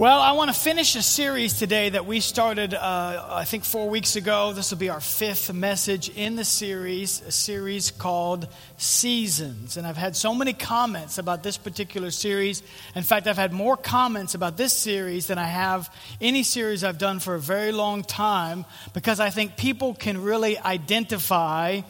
Well, I want to finish a series today that we started, uh, I think, four weeks ago. This will be our fifth message in the series, a series called Seasons. And I've had so many comments about this particular series. In fact, I've had more comments about this series than I have any series I've done for a very long time because I think people can really identify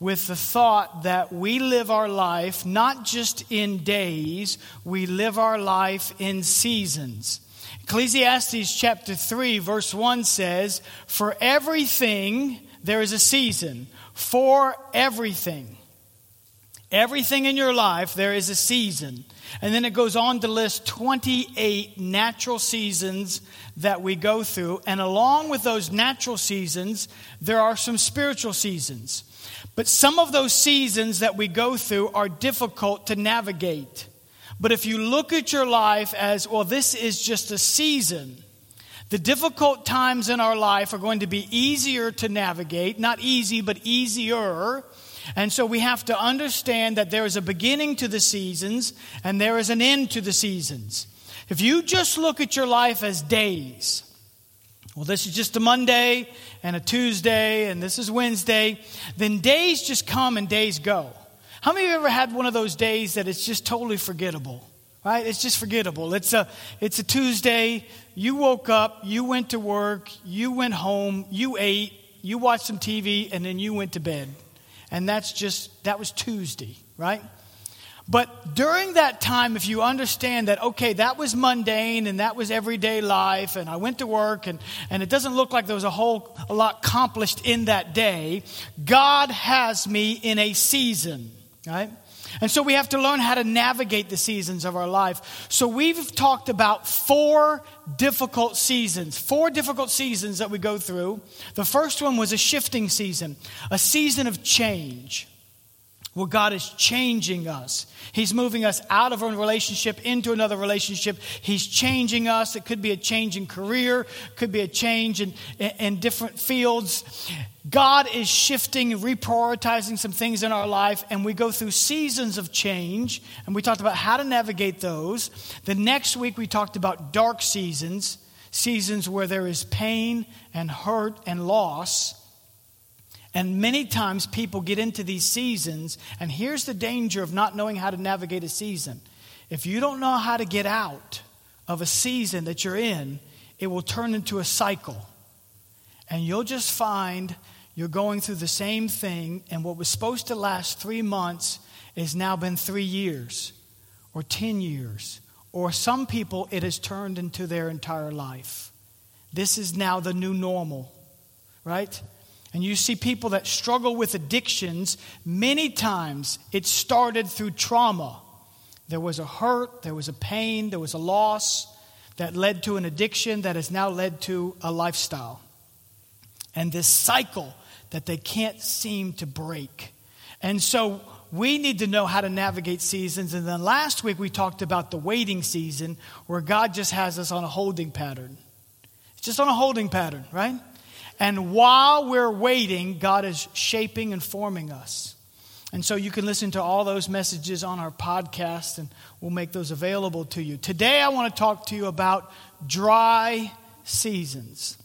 with the thought that we live our life not just in days, we live our life in seasons. Ecclesiastes chapter 3, verse 1 says, For everything there is a season. For everything. Everything in your life, there is a season. And then it goes on to list 28 natural seasons that we go through. And along with those natural seasons, there are some spiritual seasons. But some of those seasons that we go through are difficult to navigate. But if you look at your life as, well, this is just a season, the difficult times in our life are going to be easier to navigate. Not easy, but easier. And so we have to understand that there is a beginning to the seasons and there is an end to the seasons. If you just look at your life as days, well, this is just a Monday and a Tuesday and this is Wednesday, then days just come and days go. How many of you ever had one of those days that it's just totally forgettable? Right? It's just forgettable. It's a, it's a Tuesday. You woke up, you went to work, you went home, you ate, you watched some TV, and then you went to bed. And that's just, that was Tuesday, right? But during that time, if you understand that, okay, that was mundane and that was everyday life, and I went to work, and, and it doesn't look like there was a whole a lot accomplished in that day, God has me in a season right? And so we have to learn how to navigate the seasons of our life. So we've talked about four difficult seasons, four difficult seasons that we go through. The first one was a shifting season, a season of change where God is changing us. He's moving us out of one relationship into another relationship. He's changing us. It could be a change in career, could be a change in, in, in different fields. God is shifting reprioritizing some things in our life, and we go through seasons of change, and we talked about how to navigate those. The next week, we talked about dark seasons, seasons where there is pain and hurt and loss. And many times people get into these seasons, and here's the danger of not knowing how to navigate a season. If you don't know how to get out of a season that you're in, it will turn into a cycle. And you'll just find you're going through the same thing, and what was supposed to last three months has now been three years or 10 years. Or some people, it has turned into their entire life. This is now the new normal, right? And you see people that struggle with addictions, many times it started through trauma. There was a hurt, there was a pain, there was a loss that led to an addiction that has now led to a lifestyle. And this cycle that they can't seem to break. And so we need to know how to navigate seasons. And then last week we talked about the waiting season where God just has us on a holding pattern. It's just on a holding pattern, right? And while we're waiting, God is shaping and forming us. And so you can listen to all those messages on our podcast, and we'll make those available to you. Today, I want to talk to you about dry seasons.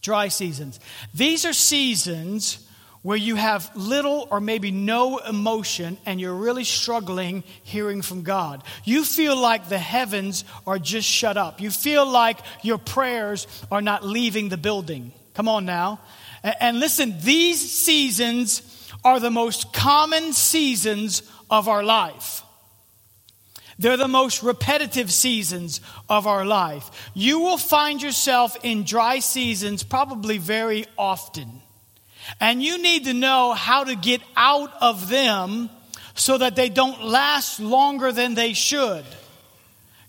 Dry seasons. These are seasons where you have little or maybe no emotion and you're really struggling hearing from God. You feel like the heavens are just shut up. You feel like your prayers are not leaving the building. Come on now. And listen, these seasons are the most common seasons of our life. They're the most repetitive seasons of our life. You will find yourself in dry seasons probably very often. And you need to know how to get out of them so that they don't last longer than they should.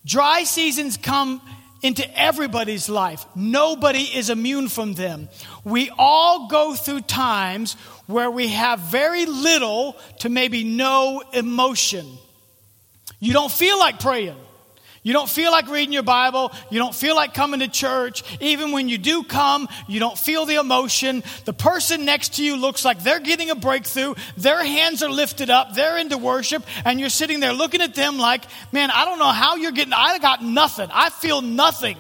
Dry seasons come into everybody's life. Nobody is immune from them. We all go through times where we have very little to maybe no emotion. You don't feel like praying. You don't feel like reading your Bible. You don't feel like coming to church. Even when you do come, you don't feel the emotion. The person next to you looks like they're getting a breakthrough. Their hands are lifted up. They're into worship. And you're sitting there looking at them like, man, I don't know how you're getting, I got nothing. I feel nothing.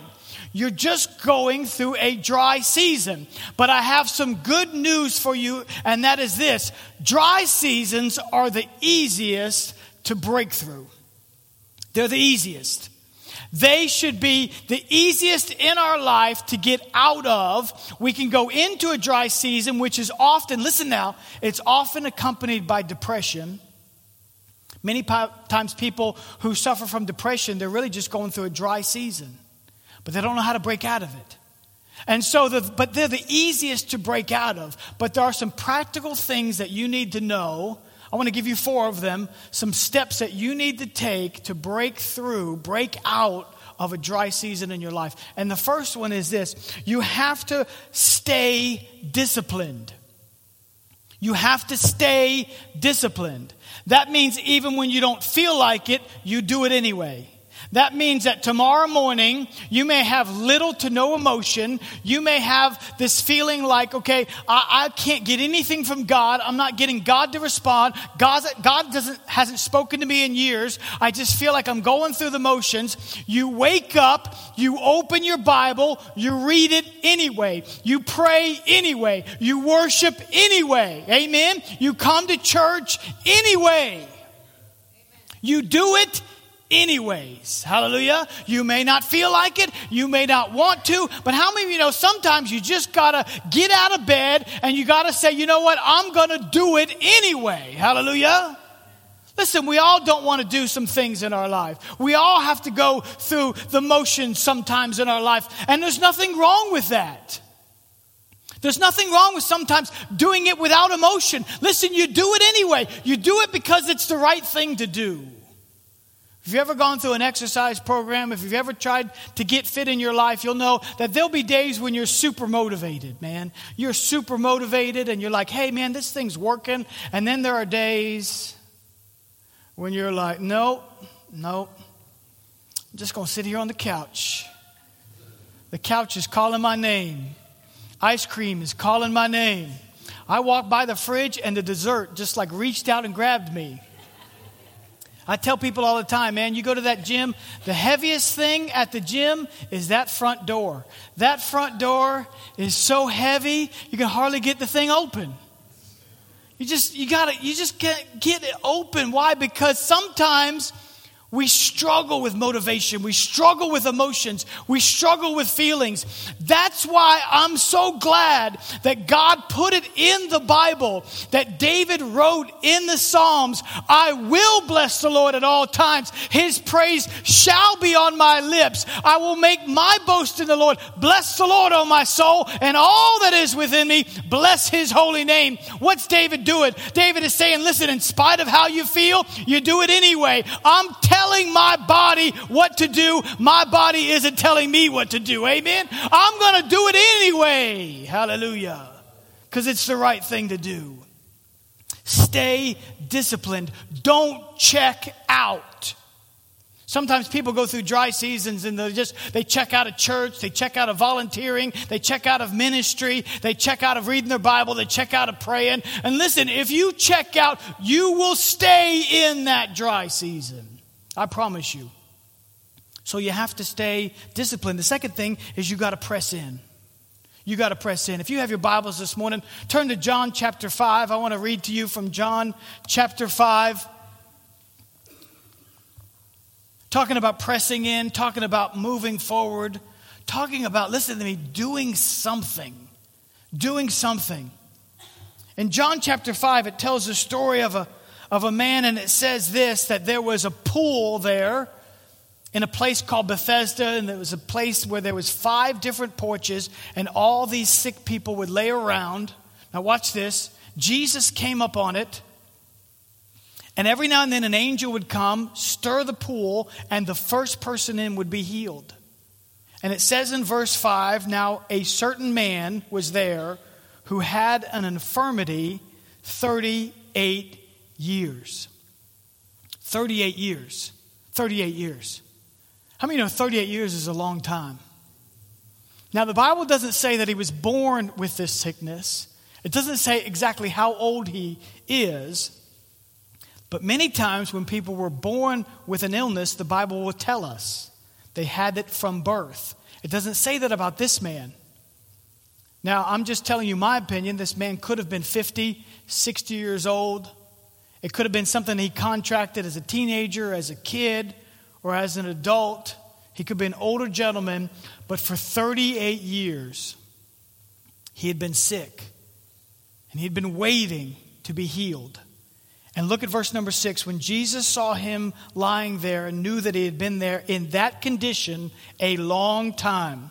You're just going through a dry season. But I have some good news for you, and that is this dry seasons are the easiest to break through. They're the easiest. They should be the easiest in our life to get out of. We can go into a dry season, which is often, listen now, it's often accompanied by depression. Many times, people who suffer from depression, they're really just going through a dry season, but they don't know how to break out of it. And so, the, but they're the easiest to break out of. But there are some practical things that you need to know I want to give you four of them, some steps that you need to take to break through, break out of a dry season in your life. And the first one is this you have to stay disciplined. You have to stay disciplined. That means even when you don't feel like it, you do it anyway. That means that tomorrow morning, you may have little to no emotion. You may have this feeling like, okay, I, I can't get anything from God. I'm not getting God to respond. God, God doesn't, hasn't spoken to me in years. I just feel like I'm going through the motions. You wake up, you open your Bible, you read it anyway. You pray anyway. You worship anyway. Amen. You come to church anyway. You do it anyways. Hallelujah. You may not feel like it, you may not want to, but how many of you know sometimes you just gotta get out of bed and you gotta say, you know what, I'm gonna do it anyway. Hallelujah. Listen, we all don't want to do some things in our life. We all have to go through the motions sometimes in our life, and there's nothing wrong with that. There's nothing wrong with sometimes doing it without emotion. Listen, you do it anyway. You do it because it's the right thing to do. If you've ever gone through an exercise program, if you've ever tried to get fit in your life, you'll know that there'll be days when you're super motivated, man. You're super motivated and you're like, hey, man, this thing's working. And then there are days when you're like, nope, nope. I'm just going to sit here on the couch. The couch is calling my name. Ice cream is calling my name. I walked by the fridge and the dessert just like reached out and grabbed me. I tell people all the time, man, you go to that gym, the heaviest thing at the gym is that front door. That front door is so heavy, you can hardly get the thing open. You just you got to you just can't get it open. Why? Because sometimes we struggle with motivation. We struggle with emotions. We struggle with feelings. That's why I'm so glad that God put it in the Bible, that David wrote in the Psalms I will bless the Lord at all times. His praise shall be on my lips. I will make my boast in the Lord. Bless the Lord, O my soul, and all that is within me. Bless his holy name. What's David doing? David is saying, listen, in spite of how you feel, you do it anyway. I'm telling telling my body what to do. My body isn't telling me what to do. Amen. I'm going to do it anyway. Hallelujah. Because it's the right thing to do. Stay disciplined. Don't check out. Sometimes people go through dry seasons and they just they check out of church, they check out of volunteering, they check out of ministry, they check out of reading their Bible, they check out of praying. And listen, if you check out, you will stay in that dry season. I promise you. So you have to stay disciplined. The second thing is you got to press in. You got to press in. If you have your Bibles this morning, turn to John chapter 5. I want to read to you from John chapter 5. Talking about pressing in, talking about moving forward, talking about, listen to me, doing something. Doing something. In John chapter 5, it tells the story of a of a man, and it says this that there was a pool there in a place called Bethesda, and there was a place where there was five different porches, and all these sick people would lay around. Now watch this. Jesus came up on it, and every now and then an angel would come, stir the pool, and the first person in would be healed. And it says in verse 5 now a certain man was there who had an infirmity 38 years. 38 years. 38 years. How many know 38 years is a long time? Now, the Bible doesn't say that he was born with this sickness. It doesn't say exactly how old he is. But many times when people were born with an illness, the Bible will tell us they had it from birth. It doesn't say that about this man. Now, I'm just telling you my opinion. This man could have been 50, 60 years old. It could have been something he contracted as a teenager, as a kid, or as an adult. He could be an older gentleman, but for 38 years, he had been sick and he'd been waiting to be healed. And look at verse number six. When Jesus saw him lying there and knew that he had been there in that condition a long time,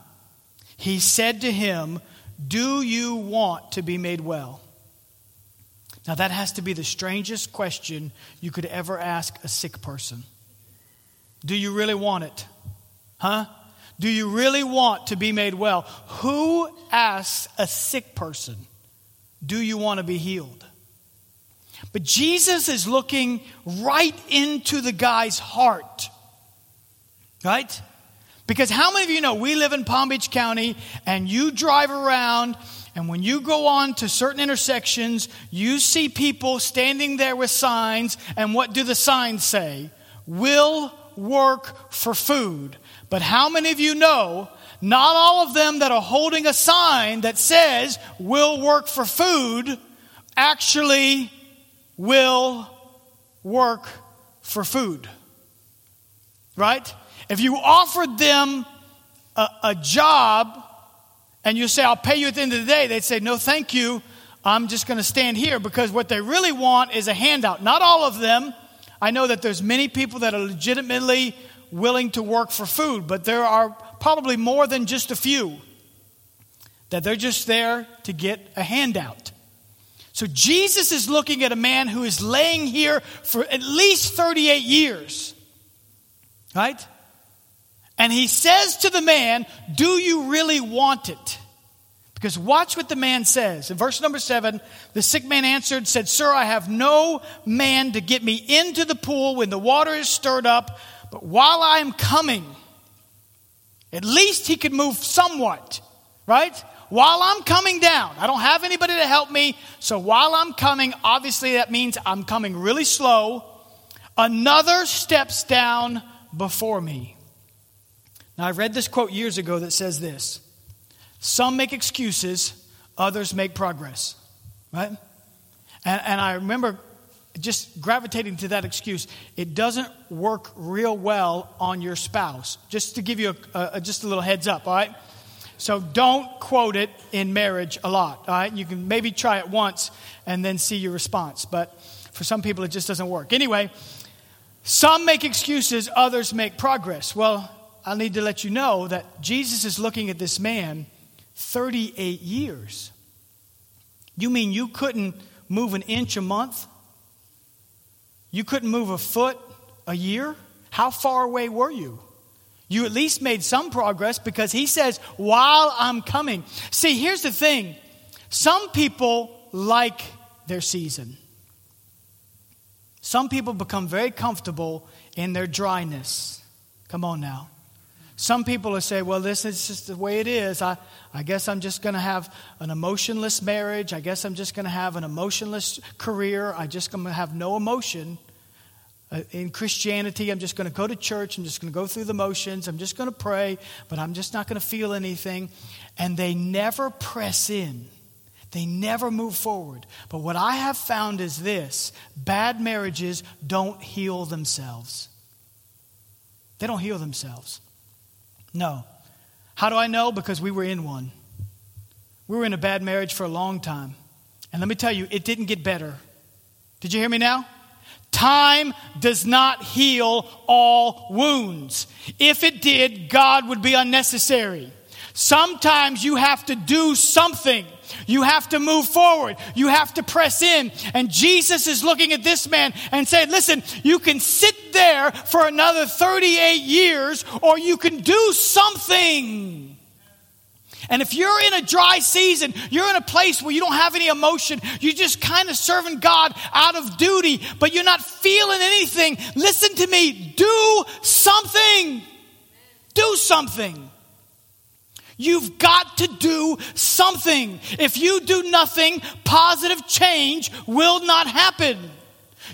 he said to him, Do you want to be made well? Now, that has to be the strangest question you could ever ask a sick person. Do you really want it? Huh? Do you really want to be made well? Who asks a sick person, Do you want to be healed? But Jesus is looking right into the guy's heart. Right? Because how many of you know we live in Palm Beach County and you drive around and when you go on to certain intersections, you see people standing there with signs, and what do the signs say? Will work for food. But how many of you know not all of them that are holding a sign that says will work for food actually will work for food? Right? If you offered them a, a job and you say, I'll pay you at the end of the day, they'd say, No, thank you. I'm just going to stand here because what they really want is a handout. Not all of them. I know that there's many people that are legitimately willing to work for food, but there are probably more than just a few that they're just there to get a handout. So Jesus is looking at a man who is laying here for at least 38 years. Right? And he says to the man, Do you really want it? Because watch what the man says. In verse number seven, the sick man answered, said, Sir, I have no man to get me into the pool when the water is stirred up, but while I am coming, at least he could move somewhat, right? While I'm coming down, I don't have anybody to help me, so while I'm coming, obviously that means I'm coming really slow. Another steps down before me. Now, I've read this quote years ago that says this Some make excuses, others make progress. Right? And, and I remember just gravitating to that excuse. It doesn't work real well on your spouse. Just to give you a, a, just a little heads up, all right? So don't quote it in marriage a lot, all right? You can maybe try it once and then see your response. But for some people, it just doesn't work. Anyway, some make excuses, others make progress. Well, I need to let you know that Jesus is looking at this man 38 years. You mean you couldn't move an inch a month? You couldn't move a foot a year? How far away were you? You at least made some progress because he says, while I'm coming. See, here's the thing some people like their season. Some people become very comfortable in their dryness. Come on now. Some people will say, well, this is just the way it is. I, I guess I'm just going to have an emotionless marriage. I guess I'm just going to have an emotionless career. I just going to have no emotion. Uh, in Christianity, I'm just going to go to church. I'm just going to go through the motions. I'm just going to pray, but I'm just not going to feel anything. And they never press in. They never move forward. But what I have found is this bad marriages don't heal themselves. They don't heal themselves. No. How do I know? Because we were in one. We were in a bad marriage for a long time. And let me tell you, it didn't get better. Did you hear me now? Time does not heal all wounds. If it did, God would be unnecessary. Sometimes you have to do something. You have to move forward. You have to press in. And Jesus is looking at this man and saying, listen, you can sit there for another 38 years or you can do something. And if you're in a dry season, you're in a place where you don't have any emotion, you're just kind of serving God out of duty, but you're not feeling anything, listen to me, do something. Do something. You've got to do something. If you do nothing, positive change will not happen.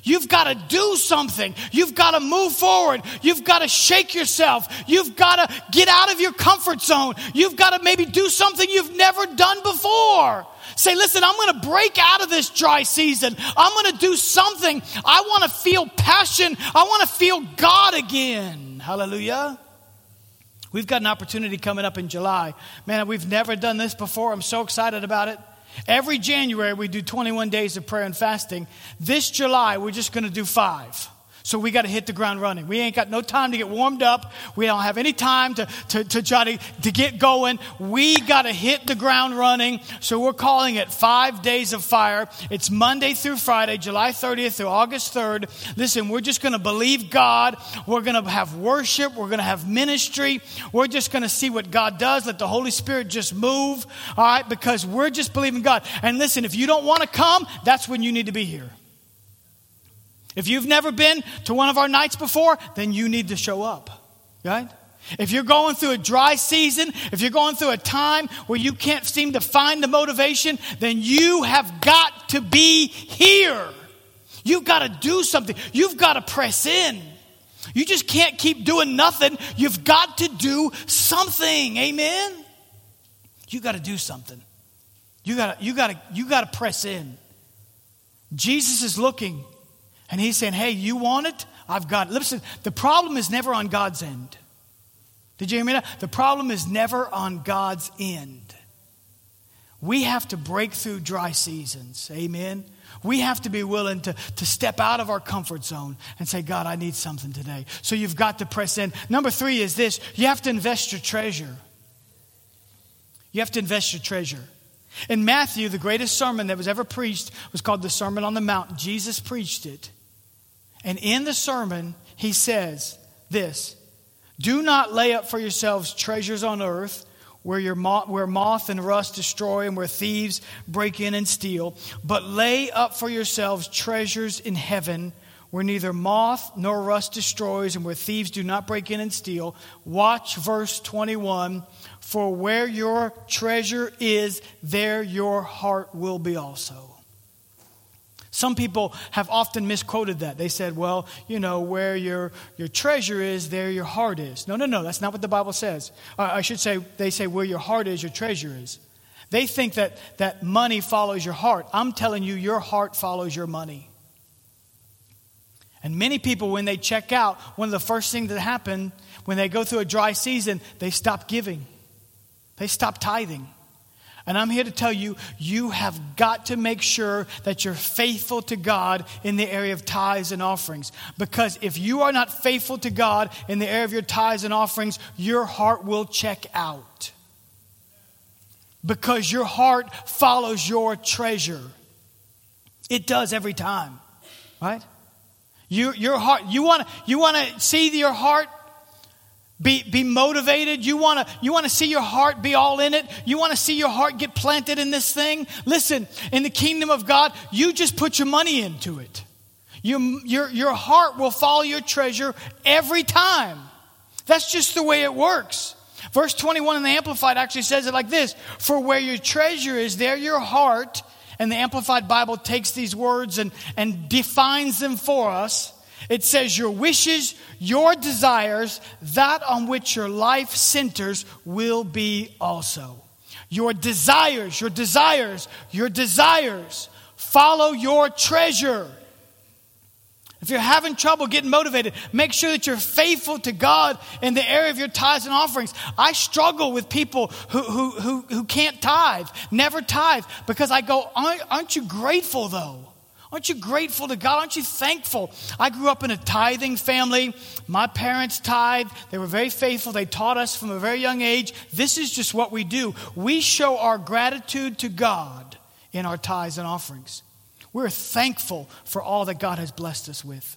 You've got to do something. You've got to move forward. You've got to shake yourself. You've got to get out of your comfort zone. You've got to maybe do something you've never done before. Say, listen, I'm going to break out of this dry season. I'm going to do something. I want to feel passion. I want to feel God again. Hallelujah. We've got an opportunity coming up in July. Man, we've never done this before. I'm so excited about it. Every January, we do 21 days of prayer and fasting. This July, we're just going to do five. So we got to hit the ground running. We ain't got no time to get warmed up. We don't have any time to, to, to try to, to get going. We got to hit the ground running. So we're calling it Five Days of Fire. It's Monday through Friday, July 30th through August 3rd. Listen, we're just going to believe God. We're going to have worship. We're going to have ministry. We're just going to see what God does. Let the Holy Spirit just move. All right, because we're just believing God. And listen, if you don't want to come, that's when you need to be here. If you've never been to one of our nights before, then you need to show up, right? If you're going through a dry season, if you're going through a time where you can't seem to find the motivation, then you have got to be here. You've got to do something. You've got to press in. You just can't keep doing nothing. You've got to do something. Amen. You got to do something. You got to you got to you got to press in. Jesus is looking and he's saying, Hey, you want it? I've got it. Listen, the problem is never on God's end. Did you hear me? Now? The problem is never on God's end. We have to break through dry seasons. Amen. We have to be willing to, to step out of our comfort zone and say, God, I need something today. So you've got to press in. Number three is this you have to invest your treasure. You have to invest your treasure. In Matthew, the greatest sermon that was ever preached was called the Sermon on the Mount. Jesus preached it. And in the sermon, he says this Do not lay up for yourselves treasures on earth where, your where moth and rust destroy and where thieves break in and steal, but lay up for yourselves treasures in heaven where neither moth nor rust destroys and where thieves do not break in and steal. Watch verse 21 For where your treasure is, there your heart will be also. Some people have often misquoted that. They said, well, you know, where your, your treasure is, there your heart is. No, no, no, that's not what the Bible says. Uh, I should say, they say, where your heart is, your treasure is. They think that, that money follows your heart. I'm telling you, your heart follows your money. And many people, when they check out, one of the first things that happen when they go through a dry season, they stop giving, they stop tithing. And I'm here to tell you, you have got to make sure that you're faithful to God in the area of tithes and offerings. Because if you are not faithful to God in the area of your tithes and offerings, your heart will check out. Because your heart follows your treasure. It does every time, right? You, your heart, you want to you wanna see your heart be, be motivated. You want to you wanna see your heart be all in it. You want to see your heart get planted in this thing. Listen, in the kingdom of God, you just put your money into it. You, your, your heart will follow your treasure every time. That's just the way it works. Verse 21 in the Amplified actually says it like this For where your treasure is, there your heart. And the Amplified Bible takes these words and, and defines them for us. It says, Your wishes, your desires, that on which your life centers, will be also. Your desires, your desires, your desires. Follow your treasure. If you're having trouble getting motivated, make sure that you're faithful to God in the area of your tithes and offerings. I struggle with people who, who, who, who can't tithe, never tithe, because I go, aren't you grateful though? Aren't you grateful to God? Aren't you thankful? I grew up in a tithing family. My parents tithed. They were very faithful. They taught us from a very young age. This is just what we do. We show our gratitude to God in our tithes and offerings. We're thankful for all that God has blessed us with.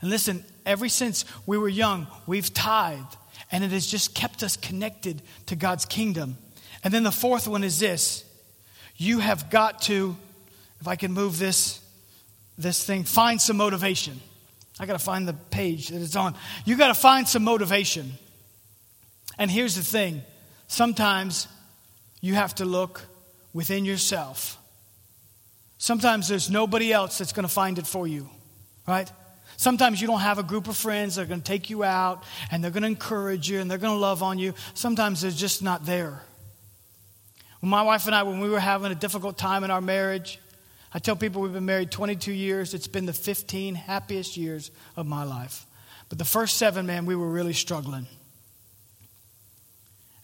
And listen, ever since we were young, we've tithed, and it has just kept us connected to God's kingdom. And then the fourth one is this you have got to if I can move this, this thing, find some motivation. I got to find the page that it's on. You got to find some motivation. And here's the thing sometimes you have to look within yourself. Sometimes there's nobody else that's going to find it for you, right? Sometimes you don't have a group of friends that are going to take you out and they're going to encourage you and they're going to love on you. Sometimes they're just not there. When my wife and I, when we were having a difficult time in our marriage, I tell people we've been married 22 years. It's been the 15 happiest years of my life. But the first seven, man, we were really struggling.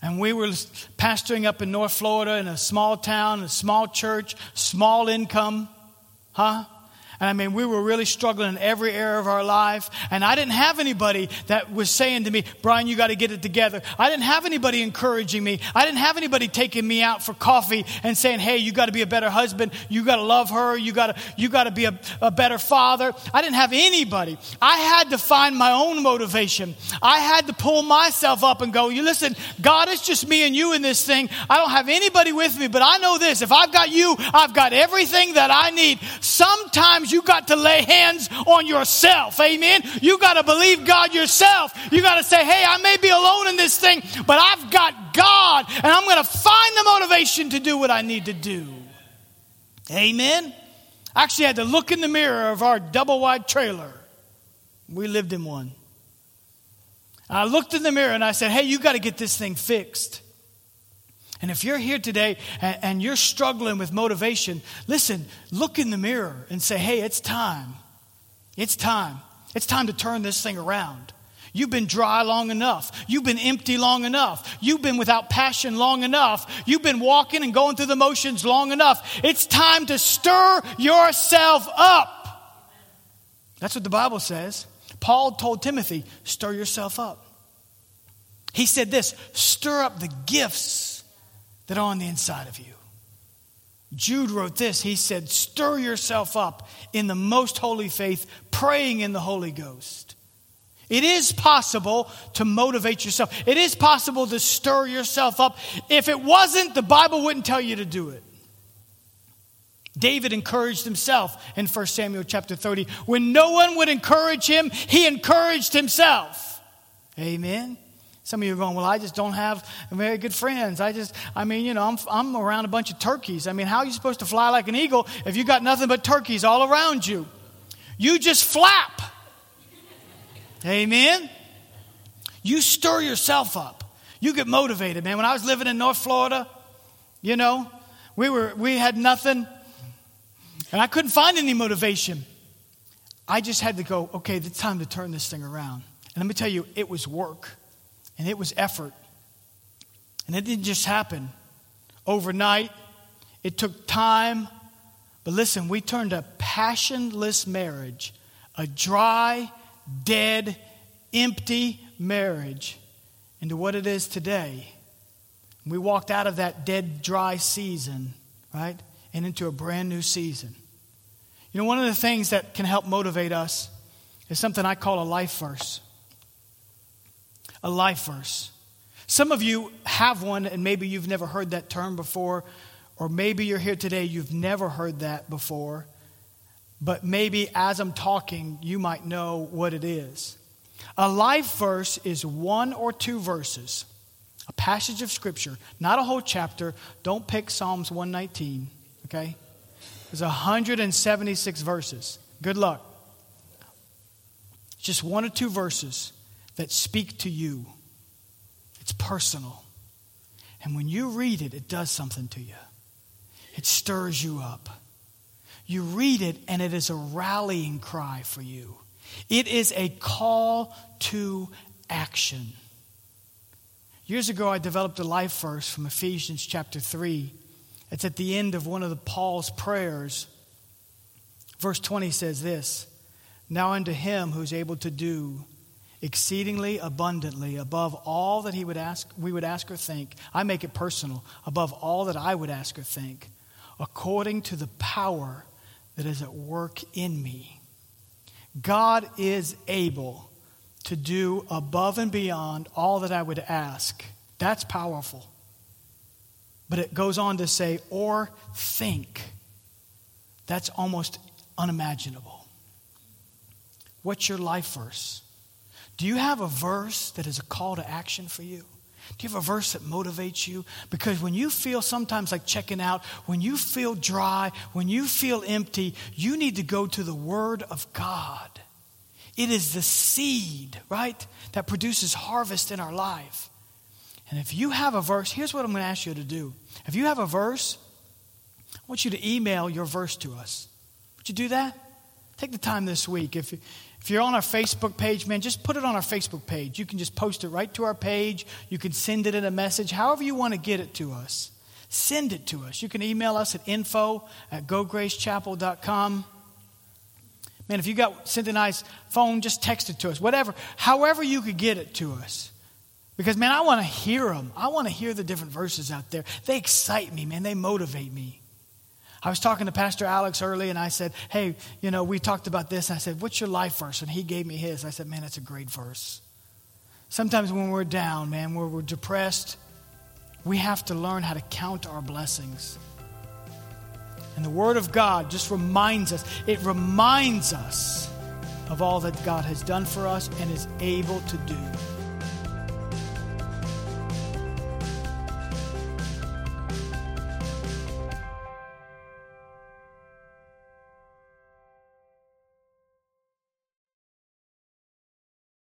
And we were pastoring up in North Florida in a small town, a small church, small income, huh? And I mean, we were really struggling in every area of our life. And I didn't have anybody that was saying to me, Brian, you got to get it together. I didn't have anybody encouraging me. I didn't have anybody taking me out for coffee and saying, hey, you got to be a better husband. You got to love her. You got to, you got to be a, a better father. I didn't have anybody. I had to find my own motivation. I had to pull myself up and go, you listen, God, it's just me and you in this thing. I don't have anybody with me, but I know this. If I've got you, I've got everything that I need. Sometimes you got to lay hands on yourself. Amen. You got to believe God yourself. You got to say, hey, I may be alone in this thing, but I've got God and I'm going to find the motivation to do what I need to do. Amen. I actually had to look in the mirror of our double wide trailer. We lived in one. I looked in the mirror and I said, hey, you got to get this thing fixed. And if you're here today and, you're struggling with motivation, listen, look in the mirror and say, hey, it's time. It's time. It's time to turn this thing around. You've been dry long enough. You've been empty long enough. You've been without passion long enough. You've been walking and going through the motions long enough. It's time to stir yourself up. That's what the Bible says. Paul told Timothy, stir yourself up. He said this stir up the gifts that are on the inside of you. Jude wrote this. He said, Stir yourself up in the most holy faith, praying in the Holy Ghost. It is possible to motivate yourself. It is possible to stir yourself up. If it wasn't, the Bible wouldn't tell you to do it. David encouraged himself in 1 Samuel chapter 30. When no one would encourage him, he encouraged himself. Amen. Some of you are going, well, I just don't have very good friends. I just, I mean, you know, I'm, I'm around a bunch of turkeys. I mean, how are you supposed to fly like an eagle if you got nothing but turkeys all around you? You just flap. Amen. You stir yourself up. You get motivated, man. When I was living in North Florida, you know, we were we had nothing and I couldn't find any motivation. I just had to go, okay, it's time to turn this thing around. And let me tell you, it was work and it was effort. And it didn't just happen overnight, it took time. But listen, we turned a passionless marriage, a dry, dead, empty marriage, into what it is today. We walked out of that dead, dry season, right, and into a brand new season. You know, one of the things that can help motivate us is something I call a life verse a life verse. Some of you have one, and maybe you've never heard that term before, or maybe you're here today, you've never heard that before. But maybe as I'm talking, you might know what it is. A life verse is one or two verses, a passage of scripture, not a whole chapter. Don't pick Psalms 119, okay? There's 176 verses. Good luck. Just one or two verses that speak to you. It's personal. And when you read it, it does something to you. It stirs you up. You read it, and it is a rallying cry for you. It is a call to action. Years ago, I developed a life verse from Ephesians chapter 3. It's at the end of one of the Paul's prayers. Verse 20 says this Now unto him who's able to do exceedingly abundantly above all that he would ask we would ask or think. I make it personal. Above all that i would ask or think. According to the power that is at work in me. God is able to do above and beyond all that i would ask. That's powerful. But it goes on to say or think. That's almost unimaginable. What's your life verse do you have a verse that is a call to action for you? Do you have a verse that motivates you? Because when you feel sometimes like checking out, when you feel dry, when you feel empty, you need to go to the Word of God. It is the seed, right, that produces harvest in our life. And if you have a verse, here's what I'm going to ask you to do. If you have a verse, I want you to email your verse to us. Would you do that? Take the time this week. If, if you're on our Facebook page, man, just put it on our Facebook page. You can just post it right to our page. You can send it in a message, however you want to get it to us. Send it to us. You can email us at info at gogracechapel.com. Man, if you got Cynthia and I's phone, just text it to us. Whatever, however you could get it to us. Because, man, I want to hear them. I want to hear the different verses out there. They excite me, man. They motivate me. I was talking to Pastor Alex early and I said, Hey, you know, we talked about this. I said, What's your life verse? And he gave me his. I said, Man, that's a great verse. Sometimes when we're down, man, where we're depressed, we have to learn how to count our blessings. And the Word of God just reminds us, it reminds us of all that God has done for us and is able to do.